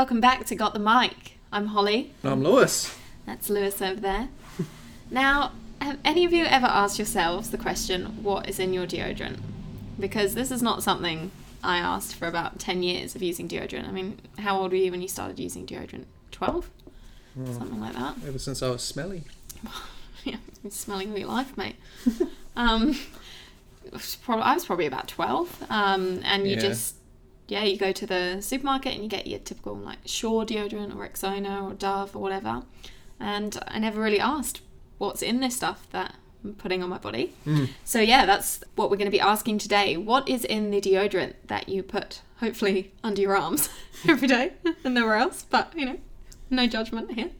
Welcome back to Got the Mic. I'm Holly. I'm Lewis. That's Lewis over there. now, have any of you ever asked yourselves the question, what is in your deodorant? Because this is not something I asked for about 10 years of using deodorant. I mean, how old were you when you started using deodorant? 12? Something like that. Ever since I was smelly. yeah, been smelling all your life, mate. um, I was probably about 12. Um, and you Yeah. just, yeah, you go to the supermarket and you get your typical like Sure deodorant or Rexona or Dove or whatever. And I never really asked what's in this stuff that I'm putting on my body. So, yeah, that's what we're going to be asking today. What is in the deodorant that you put, hopefully, under your arms every day and nowhere else? But, you know, no judgment here.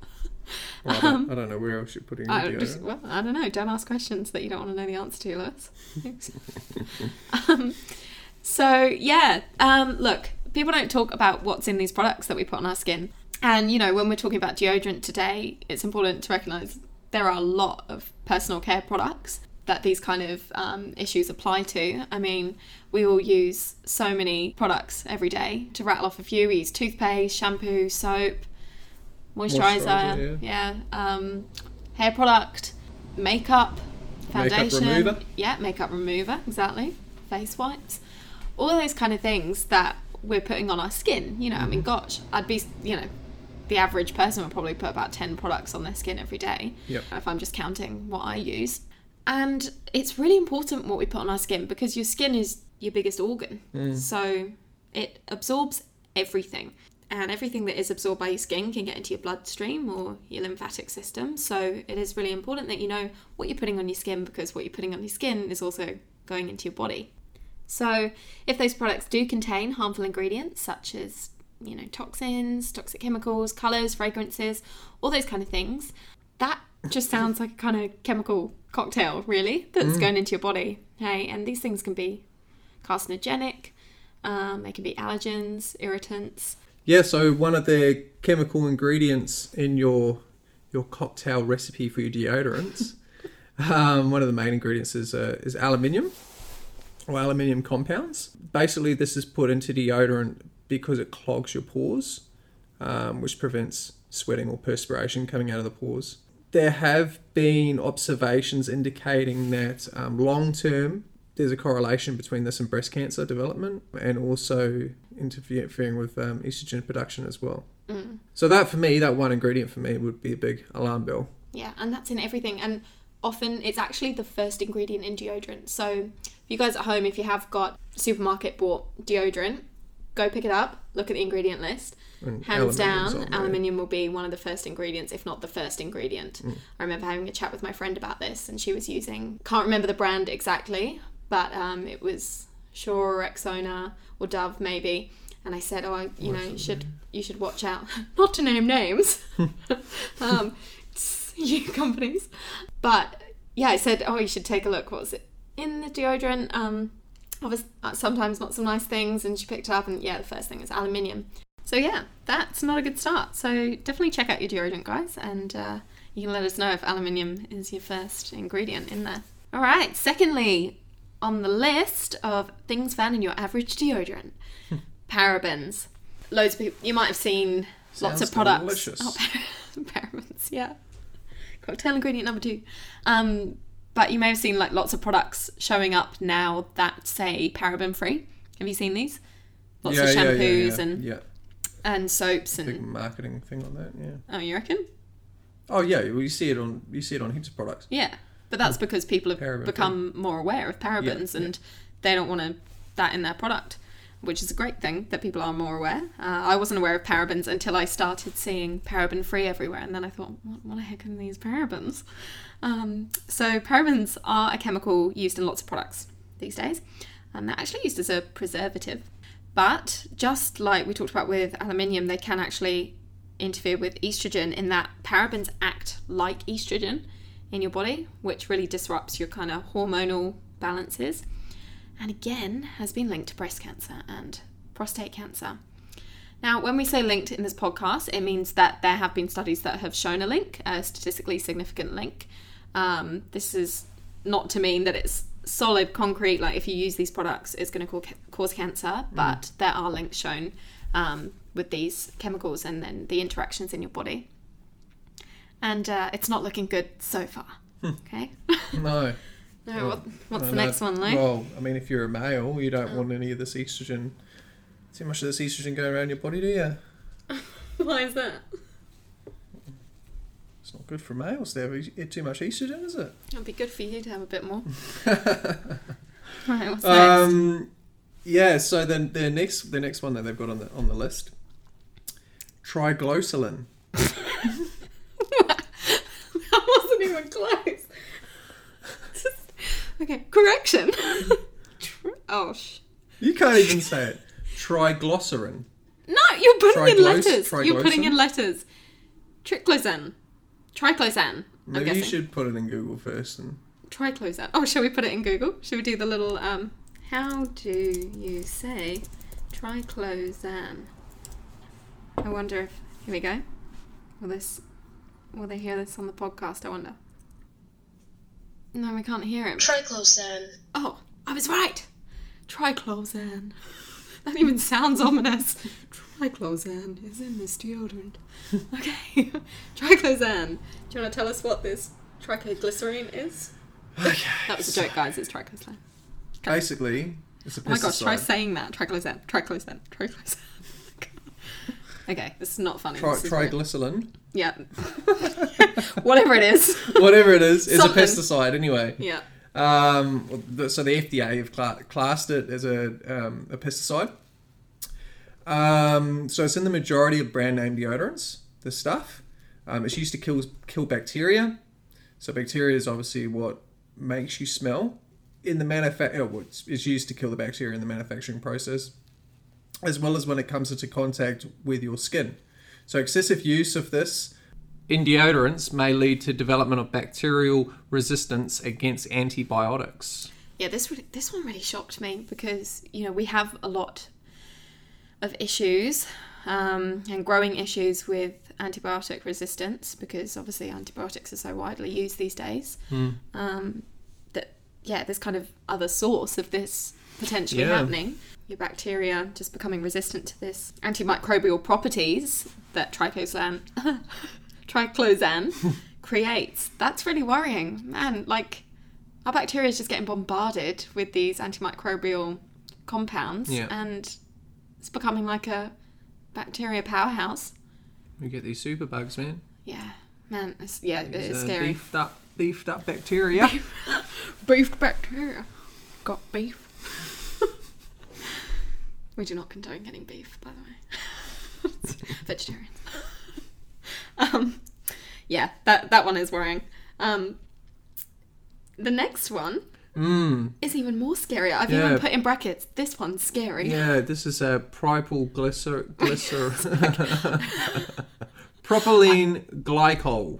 Well, I, don't, I don't know where else you're putting your I just, well, I don't know. Don't ask questions that you don't want to know the answer to, Lewis. Um, so yeah, um, look, people don't talk about what's in these products that we put on our skin, and you know when we're talking about deodorant today, it's important to recognise there are a lot of personal care products that these kind of um, issues apply to. I mean, we all use so many products every day. To rattle off a few, we use toothpaste, shampoo, soap, moisturizer, Moisturiser, yeah, um, hair product, makeup, Makeup foundation, remover. yeah, makeup remover, exactly, face wipes, all those kind of things that we're putting on our skin. You know, I mean, gosh, I'd be, you know, the average person would probably put about ten products on their skin every day. Yep. If I'm just counting what I use, and it's really important what we put on our skin because your skin is your biggest organ, Mm. so it absorbs everything and everything that is absorbed by your skin can get into your bloodstream or your lymphatic system. So it is really important that you know what you're putting on your skin because what you're putting on your skin is also going into your body. So if those products do contain harmful ingredients such as you know toxins, toxic chemicals, colors, fragrances, all those kind of things, that just sounds like a kind of chemical cocktail, really, that's going into your body. Hey, and these things can be carcinogenic. Um, they can be allergens, irritants. Yeah, so one of the chemical ingredients in your your cocktail recipe for your deodorants, um, one of the main ingredients is uh, is aluminium or aluminium compounds. Basically, this is put into deodorant because it clogs your pores, um, which prevents sweating or perspiration coming out of the pores. There have been observations indicating that um, long term there's a correlation between this and breast cancer development and also interfering with um, estrogen production as well. So that for me, that one ingredient for me would be a big alarm bell. Yeah, and that's in everything. And often it's actually the first ingredient in deodorant. So if you guys at home, if you have got supermarket bought deodorant, go pick it up, look at the ingredient list. And Hands down, aluminium will be one of the first ingredients, if not the first ingredient. I remember having a chat with my friend about this, and she was using, can't remember the brand exactly, but um, it was Sure or Rexona or Dove maybe. And I said, oh, I- you know, you should you should watch out, not to name names, um, you companies, but yeah, I said, oh, you should take a look. What was it in the deodorant? Um, obviously, sometimes not some nice things, and she picked it up, and yeah, the first thing is aluminium. So yeah, that's not a good start. So definitely check out your deodorant, guys, and uh, you can let us know if aluminium is your first ingredient in there. All right. Secondly, on the list of things found in your average deodorant, parabens. Loads of people. You might have seen lots Sounds of products. delicious. Oh, parabens. Yeah. Cocktail ingredient number two. Um, but you may have seen like lots of products showing up now that say paraben free. Have you seen these? Lots of Yeah, yeah, shampoos yeah, yeah. and yeah, and soaps and big marketing thing on that. Yeah. oh, you reckon? Oh yeah, well, you see it on you see it on heaps of products. Yeah, but that's because people have Paraben become more aware of parabens and they don't want to, that in their product, which is a great thing that people are more aware. Uh, I wasn't aware of parabens until I started seeing paraben free everywhere, and then I thought, what, what the heck are these parabens? Um, so parabens are a chemical used in lots of products these days, and they're actually used as a preservative. But just like we talked about with aluminium, they can actually interfere with estrogen in that parabens act like estrogen in your body, which really disrupts your kind of hormonal balances. And again, has been linked to breast cancer and prostate cancer. Now, when we say linked in this podcast, it means that there have been studies that have shown a link, a statistically significant link. Um, this is not to mean that it's solid, concrete, like if you use these products, it's going to cause cancer, but there are links shown um, with these chemicals and then the interactions in your body. And uh, it's not looking good so far. Okay. No. no, what, what's the next one? Well, I mean, if you're a male, you Oh. don't want any of this estrogen. Too much of this estrogen going around your body, do you? Why is that? It's not good for males to have e- too much estrogen, is it? It'd be good for you to have a bit more. right, what's next? Um, yeah. So then the next the next one that they've got on the on the list, triglycerin. that wasn't even close. Okay, correction. Oh, sh- You can't even say it. Triglycerin. no, you're putting in letters. You're putting triglycin? in letters. Triclosan. Triclosan. I'm Maybe you should put it in Google first. And Triclosan. Oh, shall we put it in Google? Shall we do the little um? How do you say triclosan? I wonder if here we go. Will this? Will they hear this on the podcast? I wonder. No, we can't hear him. Triclosan. Oh, I was right. Triclosan. That even sounds ominous. Triclosan is in this deodorant. Okay. Triclosan. Do you want to tell us what this tricloglycerine is? okay. That was a joke, guys. It's triclosan. Basically, it's a Oh my gosh, try saying that. Triclosan. Triclosan. Triclosan. Okay, this is not funny. Tri- This is weird. triglycerin. Yeah. Whatever it is. Whatever it is, is a pesticide anyway. yeah. Um, the- so the FDA have cla- classed it as a, um, a pesticide. Um, so it's in the majority of brand name deodorants. This stuff. Um, it's used to kill kill bacteria. So bacteria is obviously what makes you smell. In the manufa- oh, it's, it's used to kill the bacteria in the manufacturing process, as well as when it comes into contact with your skin. So excessive use of this in deodorants may lead to development of bacterial resistance against antibiotics. Yeah, this really, this one really shocked me because you know we have a lot of issues um, and growing issues with antibiotic resistance because obviously antibiotics are so widely used these days. Um, that yeah, there's kind of other source of this potentially Yeah. happening. Your bacteria just becoming resistant to this antimicrobial properties that triclosan triclosan creates. That's really worrying, man. Like our bacteria is just getting bombarded with these antimicrobial compounds Yeah. and it's becoming like a bacteria powerhouse We get these super bugs, man. yeah man it's, yeah it These, is uh, scary Beefed up, beefed up bacteria. beef bacteria got beef we do not condone getting beef by the way. Vegetarians um yeah that that one is worrying. Um the next one Mmm. is even more scary. I've Yeah. even put in brackets this one's scary. Yeah, this is a propyl glycer glycer. Propylene glycol.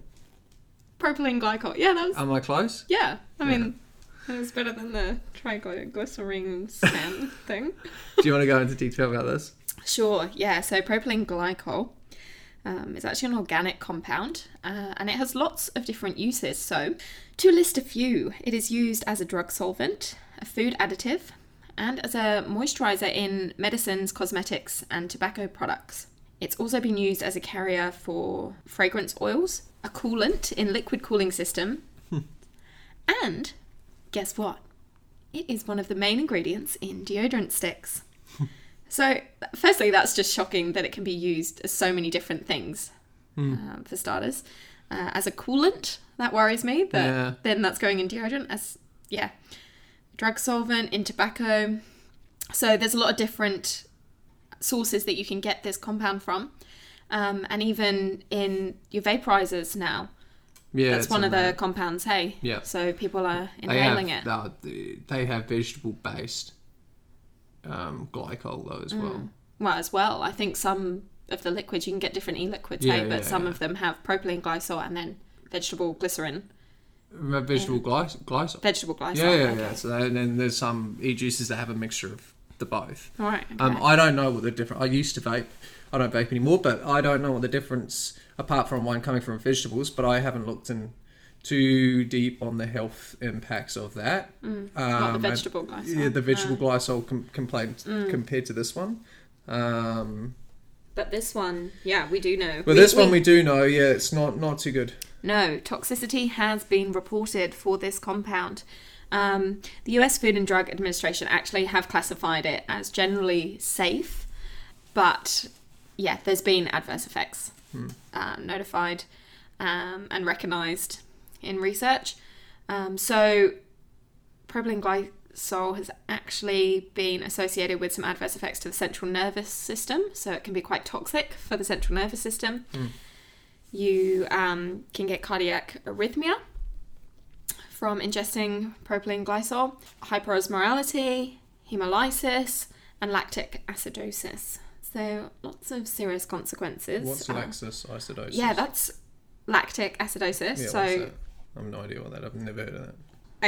propylene glycol. Yeah that was Am I close? Yeah, I mean, it was better than the triglycerine scan thing. Do you want to go into detail about this? Sure, yeah. So propylene glycol um, is actually an organic compound, uh, and it has lots of different uses. So, to list a few, it is used as a drug solvent, a food additive, and as a moisturizer in medicines, cosmetics, and tobacco products. It's also been used as a carrier for fragrance oils, a coolant in liquid cooling system, and guess what? It is one of the main ingredients in deodorant sticks. So, firstly, that's just shocking that it can be used as so many different things. Um, for starters, uh, as a coolant, that worries me. That Yeah. then that's going in deodorant as yeah, drug solvent in tobacco. So there's a lot of different sources that you can get this compound from, um, and even in your vaporizers now. Yeah, that's one of the compounds. Hey, Yeah. So people are They have, inhaling it. They have vegetable based um, glycol though Mm. as well. Well, as well, I think some of the liquids you can get different e-liquids, Yeah, hey, but yeah, some yeah. of them have propylene glycol and then vegetable glycerin, Vegetable glyc- glycol. vegetable glycol. Yeah, yeah, okay. yeah. So then then there's some e-juices that have a mixture of the both. All right. Okay. Um, I don't know what the difference. I used to vape. I don't vape anymore, but I don't know what the difference apart from one coming from vegetables. But I haven't looked in too deep on the health impacts of that. Mm. Um, Not the vegetable glycol. Yeah, the vegetable No. glycol com- complaint Mm. compared to this one. Um, But this one, yeah, we do know. But this one we do know, yeah, it's not not too good. No, toxicity has been reported for this compound. Um, the US Food and Drug Administration actually have classified it as generally safe, but yeah, there's been adverse effects uh, notified um, and recognized in research. Um, so, propylene glycol has actually been associated with some adverse effects to the central nervous system, so it can be quite toxic for the central nervous system. You um, can get cardiac arrhythmia from ingesting propylene glycol, hyperosmolality, hemolysis, and lactic acidosis. So lots of serious consequences. What's Um, laxus acidosis? yeah, that's lactic acidosis. Yeah, so? I have no idea what that. I've never heard of that.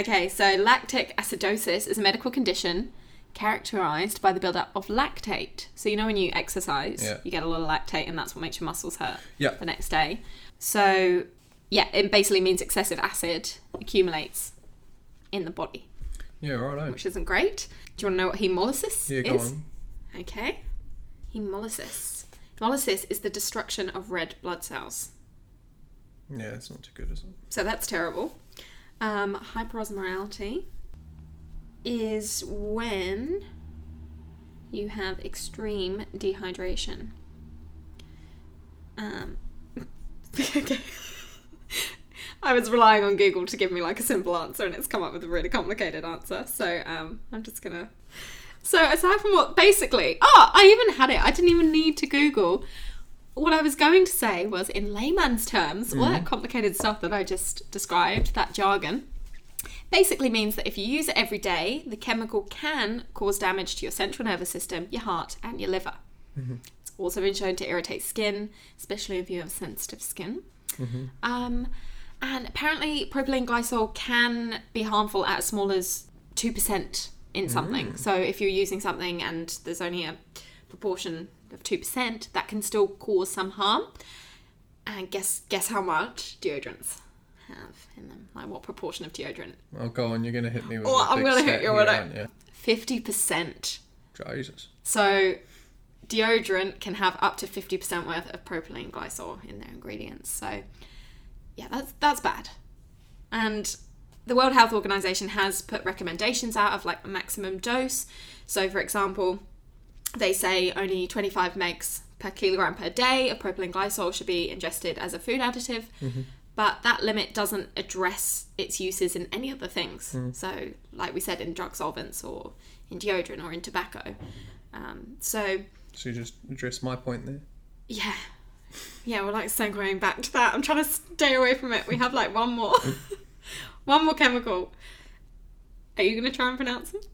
Okay, so lactic acidosis is a medical condition characterized by the buildup of lactate. So you know when you exercise, Yeah. you get a lot of lactate, and that's what makes your muscles hurt Yeah. the next day. So yeah, it basically means excessive acid accumulates in the body, Yeah, right. which isn't great. Do you want to know what hemolysis Yeah, go is? on. Okay, hemolysis. Hemolysis is the destruction of red blood cells. Yeah, it's not too good, is it? So that's terrible. Um, hyperosmolality is when you have extreme dehydration. Um, okay. I was relying on Google to give me like a simple answer, and it's come up with a really complicated answer. So um, I'm just gonna. So aside from what, basically, oh, I even had it. I didn't even need to Google. What I was going to say was, in layman's terms, all that mm. complicated stuff that I just described, that jargon, basically means that if you use it every day, the chemical can cause damage to your central nervous system, your heart, and your liver. Mm-hmm. It's also been shown to irritate skin, especially if you have sensitive skin. Mm-hmm. Um, and apparently, propylene glycol can be harmful at as small as 2% in something. Mm. So, if you're using something and there's only a proportion of 2%, that can still cause some harm. And guess guess how much deodorants have in them? Like, what proportion of deodorant? Oh, go on. You're going to hit me with Oh, a I'm gonna hit you with it. aren't 50%. Jesus. So, deodorant can have up to 50% worth of propylene glycol in their ingredients. So, yeah, that's that's bad. And the World Health Organization has put recommendations out of like a maximum dose. So, for example, they say only 25 megs per kilogram per day of propylene glycol should be ingested as a food additive. But that limit doesn't address its uses in any other things. So, like we said, in drug solvents or in deodorant or in tobacco. Um, so, So you just address my point there. yeah. Yeah, we're like segueing back to that. I'm trying to stay away from it. We have like one more. one more chemical. Are you going to try and pronounce it?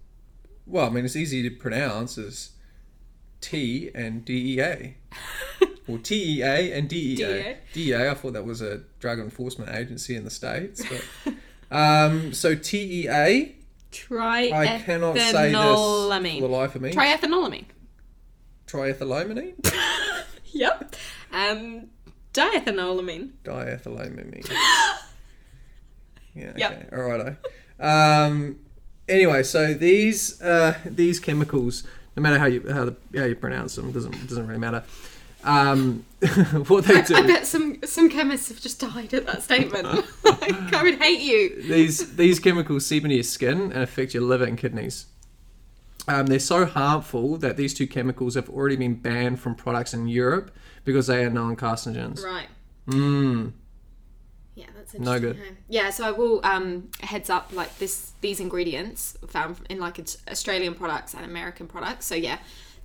Well, I mean, it's easy to pronounce as T and DEA. or TEA and DEA. DEA. DEA, I thought that was a drug enforcement agency in the States. But, um, so TEA, Triethanolamine. I cannot say this for the life of me. Triethanolamine. Triethanolamine? Yep. Um, diethanolamine. Diethylamine. Yeah, okay. Yep. All righto. Um, anyway, so these uh, these chemicals, no matter how you how, the, how you pronounce them, doesn't doesn't really matter. Um, what they do, I bet some some chemists have just died at that statement. Like, I would hate you. these these chemicals seep into your skin and affect your liver and kidneys. Um, they're so harmful that these two chemicals have already been banned from products in Europe because they are known carcinogens. Right. Mm. Yeah, that's No interesting. good. hey? Yeah, so I will um heads up like this these ingredients found in like Australian products and American products. So yeah,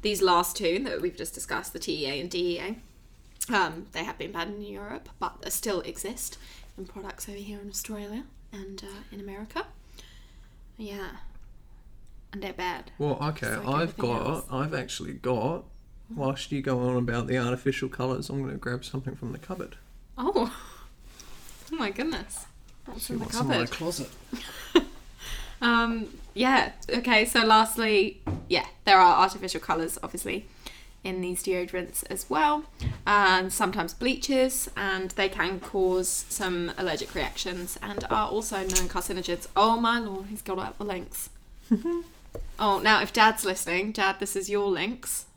these last two that we've just discussed, the TEA and DEA, um, they have been banned in Europe, but they still exist in products over here in Australia and uh, in America. Yeah, and they're bad. Well, okay, like I've got, else. I've actually got. Whilst you go on about the artificial colours, I'm going to grab something from the cupboard. Oh, oh my goodness, what's in the what's in my cupboard? closet. Um, yeah. Okay. So, lastly, yeah, there are artificial colours, obviously, in these deodorants as well, and sometimes bleaches, and they can cause some allergic reactions, and are also known carcinogens. Oh my lord, he's got out the Lynx. oh, now if Dad's listening, Dad, this is your Lynx.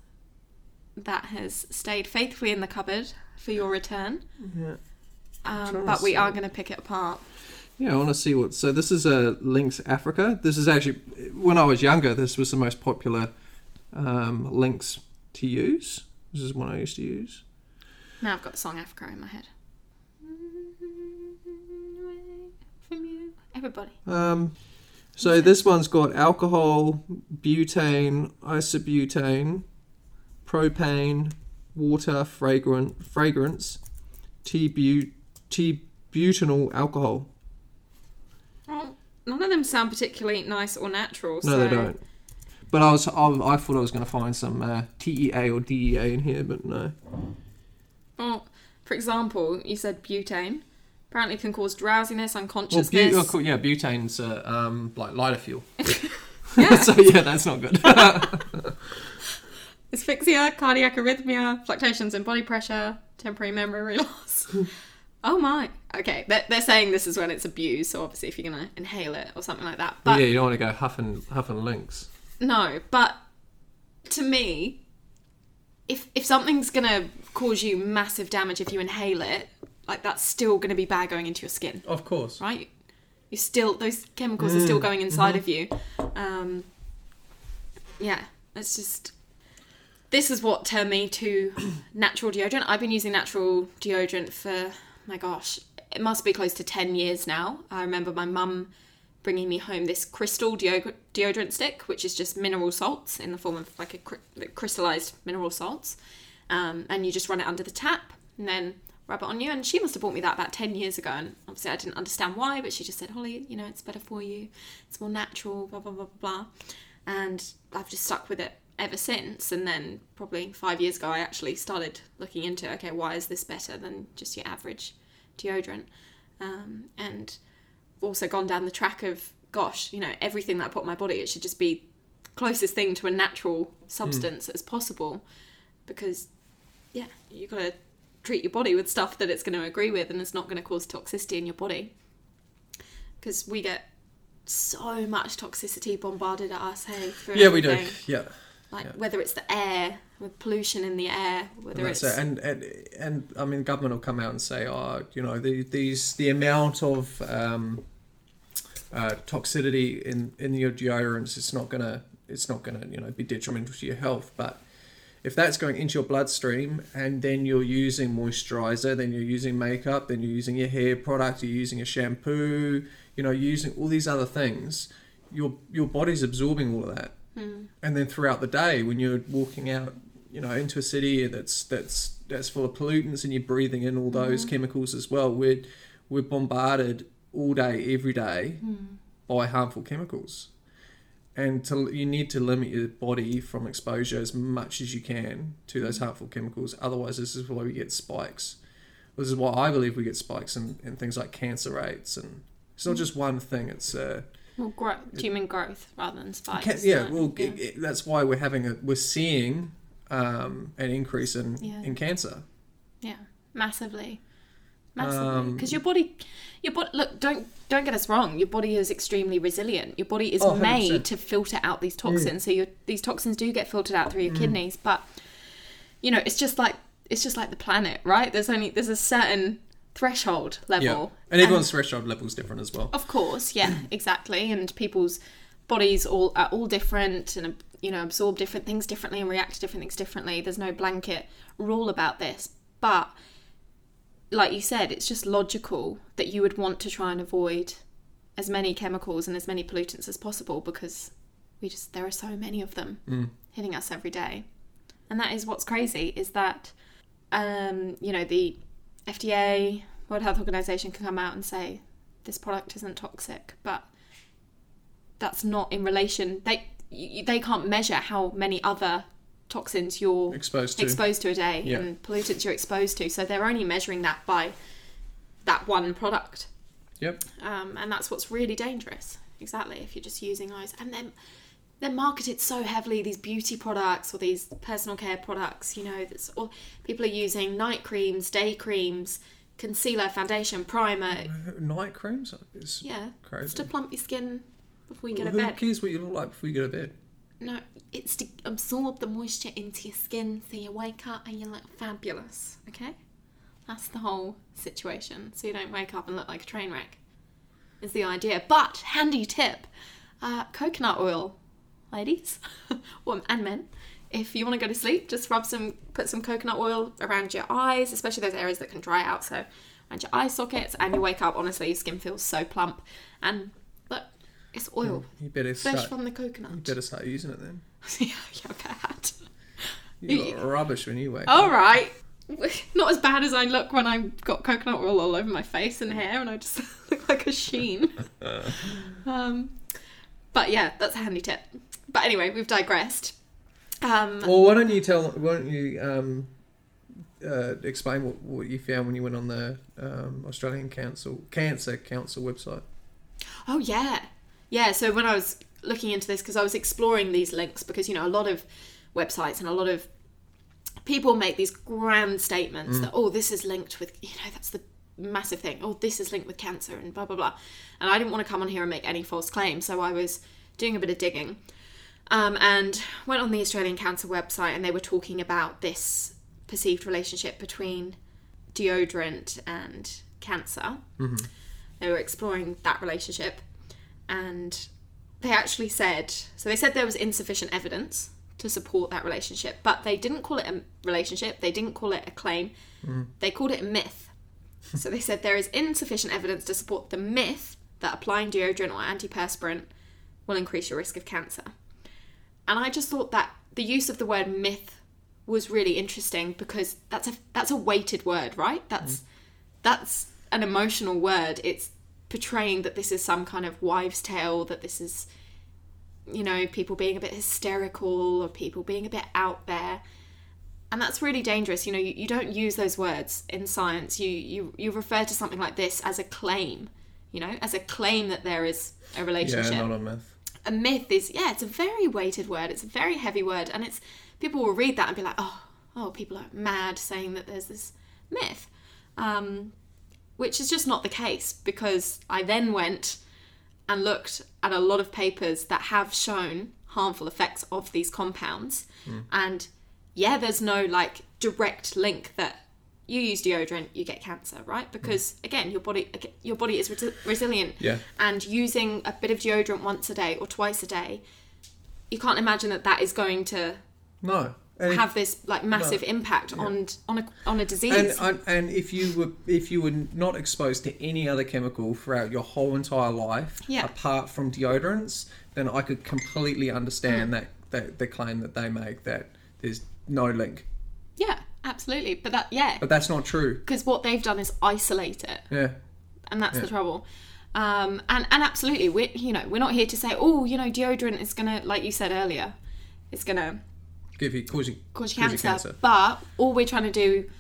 that has stayed faithfully in the cupboard for your return. Yeah. Um, but we are going to pick it apart. Yeah, I want to see what. So this is a Lynx Africa. This is actually when I was younger. This was the most popular um, Lynx to use. This is one I used to use. Now I've got the song Africa in my head. From you, everybody. Um, so this one's got alcohol, butane, isobutane, propane, water, fragrant, fragrance, T-bu- T-butanol alcohol. Well, none of them sound particularly nice or natural. No, so they don't. But I was, I, I thought I was going to find some uh, TEA or DEA in here, but no. Well, for example, you said butane. Apparently, can cause drowsiness, Well, unconsciousness. bu- oh, cool, yeah, butane's uh, um, like lighter fuel. Yeah. so yeah, that's not good. asphyxia, cardiac arrhythmia, fluctuations in body pressure, temporary memory loss. Oh my. Okay, they're, they're saying this is when it's abused, so obviously if you're going to inhale it or something like that. But yeah, you don't want to go huffing huffing Lynx. no, but to me, if if something's going to cause you massive damage if you inhale it, like that's still going to be bad going into your skin, Of course. right? You still those chemicals are still going inside of you. Um, yeah, it's just this is what turned me to natural deodorant. I've been using natural deodorant for my gosh, it must be close to ten years now. I remember my mum bringing me home this crystal deodor- deodorant stick, which is just mineral salts in the form of like a cry- crystallized mineral salts, um, and you just run it under the tap and then rub it on you. And she must have bought me that about ten years ago, and obviously I didn't understand why, but she just said, "Holly, you know, it's better for you. It's more natural." Blah blah blah blah, and I've just stuck with it ever since. And then probably five years ago, I actually started looking into okay, why is this better than just your average deodorant? Um, and also gone down the track of gosh, you know, everything that I put on my body, it should just be closest thing to a natural substance as possible, because yeah, you've got to treat your body with stuff that it's going to agree with and it's not going to cause toxicity in your body. Because we get so much toxicity bombarded at us, hey. Yeah, we do. Yeah. Like Yeah. whether it's the air, with pollution in the air, whether And, it's it. and and and I mean, government will come out and say, oh, you know, the, these the amount of um, uh, toxicity in in your deodorants, it's not gonna it's not gonna you know be detrimental to your health, but if that's going into your bloodstream and then you're using moisturizer, then you're using makeup, then you're using your hair product, you're using a shampoo, you know, using all these other things, your your body's absorbing all of that. Hmm. And then throughout the day, when you're walking out, you know, into a city that's that's that's full of pollutants and you're breathing in all those hmm. chemicals as well, we're we're bombarded all day, every day hmm. by harmful chemicals and to you need to limit your body from exposure as much as you can to those harmful chemicals. Otherwise, this is why we get spikes. This is why I believe we get spikes in, in things like cancer rates, and it's not just one thing. It's uh, well, human growth rather than spikes. ca- isn't yeah. Well, it- it- that's why we're having a we're seeing um, an increase in Yeah. in cancer. Yeah, massively, massively. Um, Because your body, your body. Look, don't don't get us wrong. Your body is extremely resilient. Your body is Oh, made to filter out these toxins. So your these toxins do get filtered out through your kidneys. But you know, it's just like it's just like the planet, right? There's only there's a certain threshold level. Yeah, and everyone's threshold level is different as well. Of course, yeah, exactly. And people's bodies all are all different and you know absorb different things differently and react to different things differently. There's no blanket rule about this, but like you said, it's just logical that you would want to try and avoid as many chemicals and as many pollutants as possible because we just there are so many of them Mm. hitting us every day. And that is what's crazy is that um, you know, the FDA, World Health Organization can come out and say this product isn't toxic, but that's not in relation they they can't measure how many other toxins you're Exposed to. exposed to a day Yeah. and pollutants you're exposed to. So they're only measuring that by that one product. Yep. Um, and that's what's really dangerous. Exactly, if you're just using those. And then they're marketed so heavily, these beauty products or these personal care products, you know, that's all people are using night creams, day creams, concealer, foundation, primer. Night creams. It's Yeah. crazy. Just to plump your skin before you Well, get to who bed. cares what you look like before you go to bed? No, it's to absorb the moisture into your skin so you wake up and you look fabulous. Okay, that's the whole situation. So you don't wake up and look like a train wreck. Is the idea. But handy tip: uh, coconut oil, ladies, and men. If you want to go to sleep, just rub some, put some coconut oil around your eyes, especially those areas that can dry out. So around your eye sockets, and you wake up. Honestly, your skin feels so plump, and look, it's oil, You better fresh start. from the coconut. You better start using it then. yeah, yeah, bad. You got rubbish when you wake All up. right. Not as bad as I look when I've got coconut oil all over my face and hair and I just look like a sheen. um, but yeah, that's a handy tip. But anyway, we've digressed. Um, Well, why don't you tell? Why don't you um, uh, explain what, what you found when you went on the um, Australian Council Cancer Council website? Oh yeah, yeah. So when I was looking into this, because I was exploring these links, because you know a lot of websites and a lot of people make these grand statements that oh this is linked with you know that's the massive thing oh this is linked with cancer and blah blah blah and i didn't want to come on here and make any false claims so i was doing a bit of digging um, and went on the australian cancer website and they were talking about this perceived relationship between deodorant and cancer. They were exploring that relationship and they actually said so they said there was insufficient evidence to support that relationship but they didn't call it a relationship they didn't call it a claim they called it a myth. So they said there is insufficient evidence to support the myth that applying deodorant or antiperspirant will increase your risk of cancer and i just thought that the use of the word myth was really interesting because that's a that's a weighted word right? That's mm. that's an emotional word. It's portraying that this is some kind of wives tale that this is you know people being a bit hysterical or people being a bit out there. And that's really dangerous. You know you, you don't use those words in science. You, you you refer to something like this as a claim you know as a claim that there is a relationship. Yeah, not a myth. A myth is yeah it's a very weighted word it's a very heavy word and it's people will read that and be like oh oh people are mad saying that there's this myth. Um, which is just not the case because i then went and looked at a lot of papers that have shown harmful effects of these compounds. And yeah there's no like direct link that you use deodorant you get cancer right because again your body your body is resi- resilient Yeah. and using a bit of deodorant once a day or twice a day you can't imagine that that is going to No. And have this like massive impact on on a on a disease and, and and if you were if you were not exposed to any other chemical throughout your whole entire life Yeah. apart from deodorants then i could completely Mm. understand that, that the claim that they make that there's no link yeah absolutely but that yeah but that's not true because what they've done is isolate it yeah and that's the trouble. Um, and and absolutely, we you know we're not here to say oh you know deodorant is gonna like you said earlier, it's gonna give you cause you cause you cause you cancer. cancer. But all we're trying to do,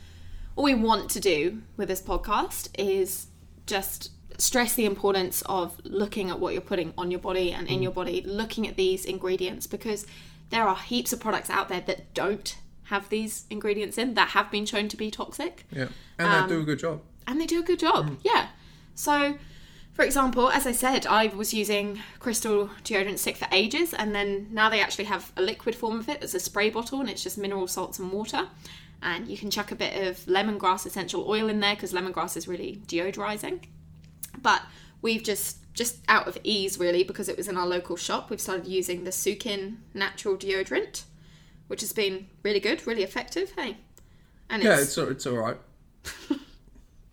all we want to do with this podcast is just stress the importance of looking at what you're putting on your body and Mm. in your body, looking at these ingredients because there are heaps of products out there that don't have these ingredients in that have been shown to be toxic yeah and Um, they do a good job and they do a good job. Yeah. So, for example, as I said, I was using crystal deodorant stick for ages, and then now they actually have a liquid form of it. It's a spray bottle, and it's just mineral salts and water. And you can chuck a bit of lemongrass essential oil in there because lemongrass is really deodorizing. But we've just just out of ease really because it was in our local shop we've started using the sukin natural deodorant which has been really good really effective hey? And yeah it's, it's it's all right.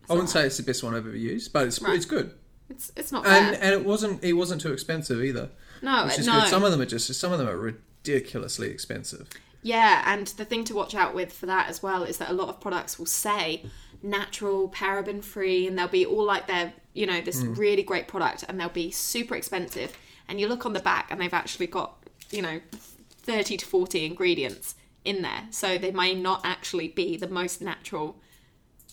I wouldn't say it's the best one i've ever used but it's Right. it's good. It's, it's not bad. and and it wasn't it wasn't too expensive either. No which is no. good. Some of them are just some of them are ridiculously expensive. Yeah, and the thing to watch out with for that as well is that a lot of products will say natural, paraben free, and they'll be all like they're, you know, this hmm. really great product and they'll be super expensive. And you look on the back and they've actually got, you know, 30 to 40 ingredients in there. So they may not actually be the most natural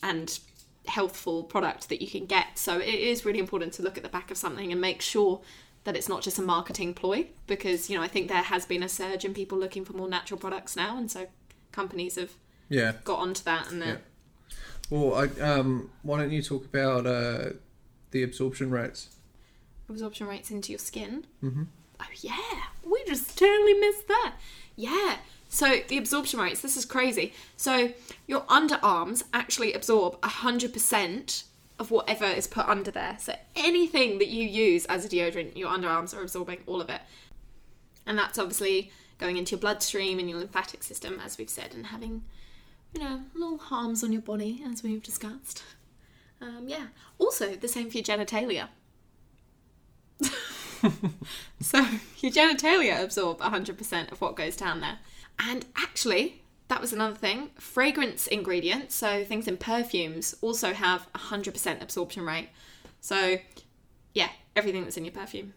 and healthful product that you can get. So it is really important to look at the back of something and make sure that it's not just a marketing ploy because you know I think there has been a surge in people looking for more natural products now and so companies have yeah got onto that and they're well I, um why don't you talk about uh the absorption rates absorption rates into your skin. Mhm. Oh yeah, we just totally missed that. Yeah. So the absorption rates, this is crazy. So your underarms actually absorb 100% of whatever is put under there. So anything that you use as a deodorant, your underarms are absorbing all of it. And that's obviously going into your bloodstream and your lymphatic system, as we've said, and having, you know, little harms on your body, as we've discussed. Um, yeah. Also, the same for your genitalia. so your genitalia absorb 100% of what goes down there. And actually, that was another thing. Fragrance ingredients, so things in perfumes, also have 100% absorption rate. So, yeah, everything that's in your perfume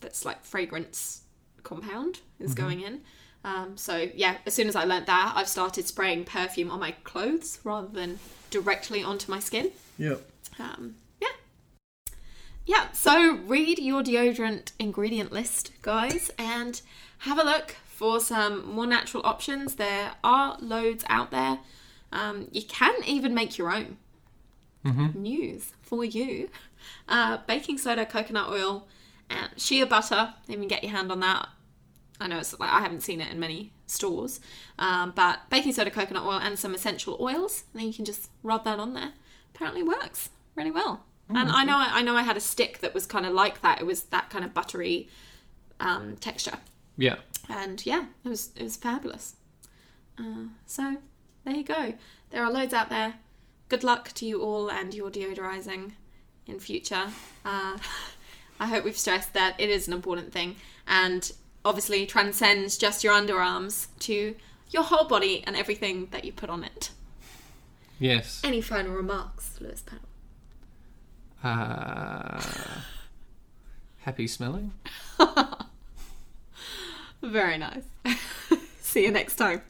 that's like fragrance compound is going in. Um, so, yeah, as soon as I learnt that, I've started spraying perfume on my clothes rather than directly onto my skin. Yep. Um. Yeah, so read your deodorant ingredient list, guys, and have a look for some more natural options. There are loads out there. Um, you can even make your own. News for you. Uh, baking soda, coconut oil, and shea butter. Even get your hand on that. I know it's like I haven't seen it in many stores, um, but baking soda, coconut oil, and some essential oils. And then you can just rub that on there. Apparently works really well. And I know I know I had a stick that was kind of like that. It was that kind of buttery um, texture, Yeah. and yeah, it was it was fabulous. Uh, so there you go. There are loads out there. Good luck to you all and your deodorizing in future. Uh, I hope we've stressed that it is an important thing and obviously transcends just your underarms to your whole body and everything that you put on it. Yes. Any final remarks, Lewis Powell? Uh, happy smelling. Very nice. See you next time.